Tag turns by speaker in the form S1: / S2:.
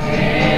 S1: Jesus.